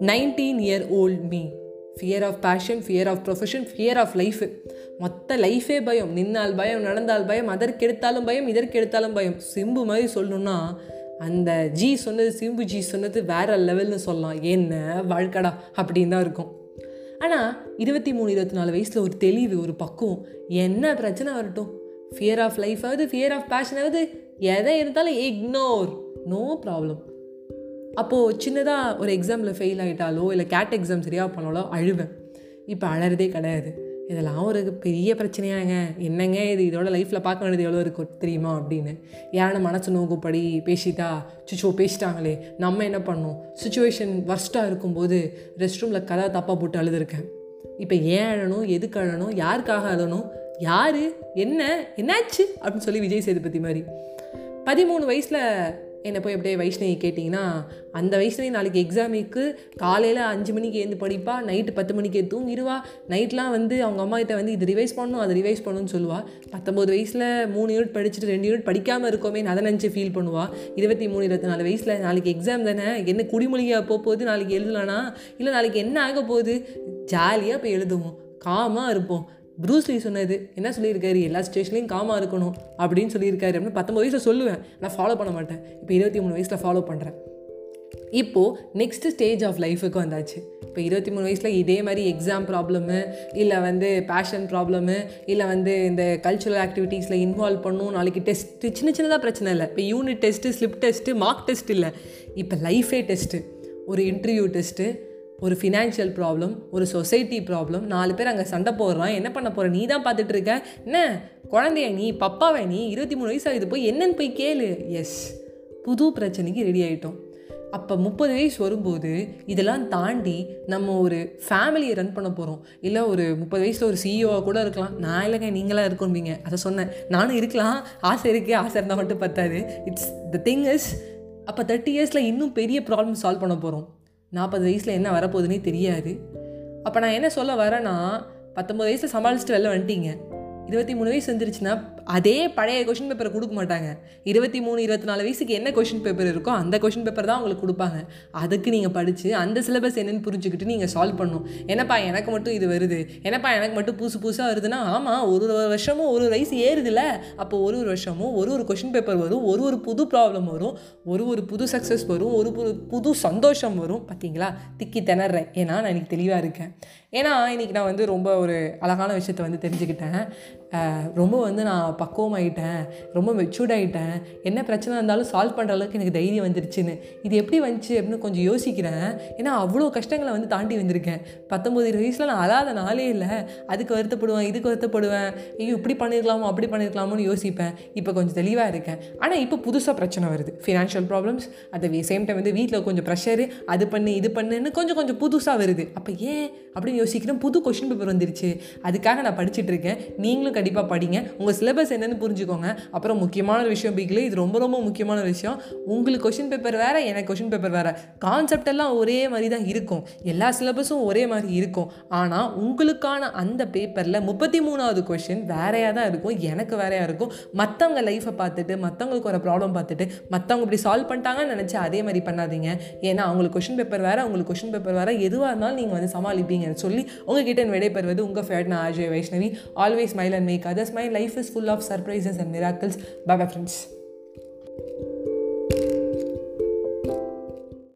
Nineteen year old me fear of passion fear of profession fear of life மொத்த லைஃபே பயம். நின்னால் பயம் நடந்தால் பயம் அதற்கு எடுத்தாலும் பயம் இதற்கு எடுத்தாலும் பயம். சிம்பு மாதிரி சொல்லணுன்னா அந்த ஜி சொன்னது சிம்பு ஜி சொன்னது வேற லெவல்னு சொல்லலாம். என்ன? வாழ்க்கடா அப்படின்னு தான் இருக்கும். ஆனால் இருபத்தி மூணு இருபத்தி நாலு வயசில் ஒரு தெளிவு ஒரு பக்குவம். என்ன பிரச்சனை வரட்டும்? ஃபியர் ஆஃப் லைஃப் ஆகுது ஃபியர் ஆஃப் பேஷன் ஆகுது எதை இருந்தாலும் இக்னோர் நோ ப்ராப்ளம் அப்போது சின்னதாக ஒரு எக்ஸாமில் ஃபெயில் ஆகிட்டாலோ இல்லை கேட் எக்ஸாம் சரியாக பண்ணாலோ அழுவேன். இப்போ அழறதே கிடையாது. இதெல்லாம் ஒரு பெரிய பிரச்சனையாங்க. என்னங்க இது? இதோட லைஃப்பில் பார்க்க வேண்டியது எவ்வளோ இருக்கும் தெரியுமா அப்படின்னு. யானை மனசு நோக்குப்படி பேசிட்டா சுச்சோ பேசிட்டாங்களே நம்ம என்ன பண்ணோம் சுச்சுவேஷன் வர்ஸ்ட்டாக இருக்கும்போது ரெஸ்ட் ரூமில் கதை தப்பாக போட்டு அழுதுருக்கேன். இப்போ ஏன் அழணும்? எதுக்கு அழணும்? யாருக்காக அழணும்? யார்? என்ன? என்னாச்சு? அப்படின்னு சொல்லி விஜய் சேதுபதி மாதிரி. பதிமூணு வயசில் என்னை போய் அப்படியே வைஷ்ணவி கேட்டிங்கன்னா அந்த வைஷ்ணவி நாளைக்கு எக்ஸாமுக்கு காலையில் அஞ்சு மணிக்கு எழுந்து படிப்பா நைட்டு பத்து மணிக்கு தூங்கிடுவா. நைட்லாம் வந்து அவங்க அம்மா கிட்ட வந்து இது ரிவைஸ் பண்ணணும் அதை ரிவைஸ் பண்ணணும்னு சொல்லுவாள் பத்தொம்போது வயசில் மூணு யூனிட் படிச்சுட்டு ரெண்டு யூனிட் படிக்காமல் இருக்கோமே அதை நினச்சி ஃபீல் பண்ணுவாள் இருபத்தி மூணு இருபத்தி நாலு வயசில் நாளைக்கு எக்ஸாம் தானே என்ன குடிமொழியாக போக போகுது நாளைக்கு எழுதலானா? இல்லை நாளைக்கு என்ன ஆக போகுது? ஜாலியாக போய் எழுதுவோம் காமாக இருப்போம். ப்ரூஸ்லி சொன்னது. என்ன சொல்லியிருக்காரு? எல்லா ஸ்டேஷன்லையும் காமாக இருக்கணும் அப்படின்னு சொல்லியிருக்காரு அப்படின்னு பத்தொம்பது வயசில் சொல்லுவேன். நான் ஃபாலோ பண்ண மாட்டேன். இப்போ இருபத்தி மூணு வயசில் ஃபாலோ பண்ணுறேன் இப்போது நெக்ஸ்ட்டு ஸ்டேஜ் ஆஃப் லைஃபுக்கு வந்தாச்சு. இப்போ இருபத்தி மூணு வயசில் இதே மாதிரி எக்ஸாம் ப்ராப்ளமு இல்லை வந்து பேஷன் ப்ராப்ளமு இல்லை வந்து இந்த கல்ச்சுரல் ஆக்டிவிட்டீஸில் இன்வால்வ் பண்ணும். நாளைக்கு டெஸ்ட்டு சின்ன சின்னதாக பிரச்சனை இல்லை. இப்போ unit test slip test mark test இல்லை. இப்போ லைஃபே டெஸ்ட்டு ஒரு இன்டர்வியூ டெஸ்ட்டு ஒரு ஃபினான்ஷியல் ப்ராப்ளம் ஒரு சொசைட்டி ப்ராப்ளம் நாலு பேர் அங்கே சண்டை போடுறான். என்ன பண்ண போகிற நீ தான் பார்த்துட்டு இருக்க என்ன? குழந்தைய நீ பப்பாவை நீ இருபத்தி மூணு வயசு ஆகுது போய் என்னன்னு போய் கேளு. எஸ் புது பிரச்சனைக்கு ரெடி ஆகிட்டோம் அப்போ முப்பது வயசு வரும்போது இதெல்லாம் தாண்டி நம்ம ஒரு ஃபேமிலியை ரன் பண்ண போகிறோம் இல்லை ஒரு முப்பது வயசில் ஒரு சிஇஓவாக கூட இருக்கலாம். நான் இல்லைங்க நீங்களாக இருக்கணும்பீங்க. அதை சொன்னேன். நானும் இருக்கலாம். ஆசை இருக்கே ஆசை இருந்தால் மட்டும் பத்தாது. இட்ஸ் த திங் இஸ் அப்போ தேர்ட்டி இயர்ஸில் இன்னும் பெரிய ப்ராப்ளம் சால்வ் பண்ண போகிறோம் நாற்பது வயசில் என்ன வரப்போகுதுன்னே தெரியாது. அப்போ நான் என்ன சொல்ல வரேன்னா பத்தொம்பது வயசில் சமாளிச்சுட்டு வெளில வந்துட்டீங்க. இருபத்தி மூணு வயசு வந்துருச்சுன்னா அதே பழைய கொஷின் பேப்பரை கொடுக்க மாட்டாங்க. இருபத்தி மூணு இருபத்தி நாலு வயசுக்கு என்ன கொஷின் பேப்பர் இருக்கோ அந்த கொஷின் பேப்பர் தான் உங்களுக்கு கொடுப்பாங்க. அதுக்கு நீங்கள் படித்து அந்த சிலபஸ் என்னென்னு புரிஞ்சுக்கிட்டு நீங்கள் சால்வ் பண்ணணும். என்னப்பா எனக்கு மட்டும் இது வருது? என்னப்பா எனக்கு மட்டும் புதுசு புதுசாக வருதுன்னா ஆமாம் ஒரு ஒரு வருஷமும் ஒரு ஒரு வயசு ஏறுதுல்ல. அப்போ ஒரு ஒரு வருஷமும் ஒரு ஒரு கொஷின் பேப்பர் வரும் ஒரு ஒரு புது ப்ராப்ளம் வரும் ஒரு ஒரு புது சக்ஸஸ் வரும் ஒரு புது புது சந்தோஷம் வரும். பார்த்தீங்களா திக்கி திணறேன். ஏன்னா நான் இன்றைக்கி தெளிவாக இருக்கேன். ஏன்னா இன்றைக்கி நான் வந்து ரொம்ப ஒரு அழகான விஷயத்தை வந்து தெரிஞ்சுக்கிட்டேன். ரொம்ப வந்து நான் பக்குவமாயிட்டேன் ரொம்ப மெச்சூர்ட் ஆகிட்டேன் என்ன பிரச்சனை இருந்தாலும் சால்வ் பண்ணுற அளவுக்கு எனக்கு தைரியம் வந்துருச்சுன்னு. இது எப்படி வந்துச்சு அப்படின்னு கொஞ்சம் யோசிக்கிறேன். ஏன்னா அவ்வளோ கஷ்டங்களை வந்து தாண்டி வந்திருக்கேன். பத்தொம்பது வயசில் நான் அழாத நாளே இல்லை. அதுக்கு வருத்தப்படுவேன் இதுக்கு வருத்தப்படுவேன். ஐயோ இப்படி பண்ணியிருக்கலாமோ அப்படி பண்ணியிருக்கலாமோன்னு யோசிப்பேன். இப்போ கொஞ்சம் தெளிவாக இருக்கேன். ஆனால் இப்போ புதுசாக பிரச்சனை வருது. ஃபினான்ஷியல் ப்ராப்ளம்ஸ் அதை சேம் டைம் வந்து வீட்டில் கொஞ்சம் ப்ரெஷரு அது பண்ணு இது பண்ணுன்னு கொஞ்சம் கொஞ்சம் புதுசாக வருது. அப்போ ஏன் அப்படின்னு யோசிக்கிறேன். புது கொஷின் பேப்பர் வந்துருச்சு. அதுக்காக நான் படிச்சுட்டு இருக்கேன். நீங்களும் கண்டிப்பாக படிங்க. உங்கள் சிலபஸ் என்னென்னு புரிஞ்சுக்கோங்க. அப்புறம் முக்கியமான ஒரு விஷயம் பிகில் இது ரொம்ப ரொம்ப முக்கியமான விஷயம். உங்களுக்கு கொஷின் பேப்பர் வேறு எனக்கு கொஷின் பேப்பர் வேறு. கான்செப்ட் எல்லாம் ஒரே மாதிரி தான் இருக்கும். எல்லா சிலபஸும் ஒரே மாதிரி இருக்கும். ஆனால் உங்களுக்கான அந்த பேப்பரில் முப்பத்தி மூணாவது கொஷின் வேறையாக தான் இருக்கும். எனக்கு வேறையாக இருக்கும். மற்றவங்க லைஃப்பை பார்த்துட்டு மற்றவங்களுக்கு ஒரு ப்ராப்ளம் பார்த்துட்டு மற்றவங்க இப்படி சால்வ் பண்ணிட்டாங்கன்னு நினச்சி அதே மாதிரி பண்ணாதீங்க. ஏன்னா அவங்களுக்கு கொஷின் பேப்பர் வேறு அவங்களுக்கு கொஷின் பேப்பர் வேறு. எதுவாக இருந்தாலும் நீங்கள் வந்து சமாளிப்பீங்கன்னு சொல்லி உங்ககிட்ட விடைபெறுவது உங்கள் ஃபேட் நான் Ajay Vaishnavi always smile and make other smile life is full of of surprises and miracles. Bye bye, friends.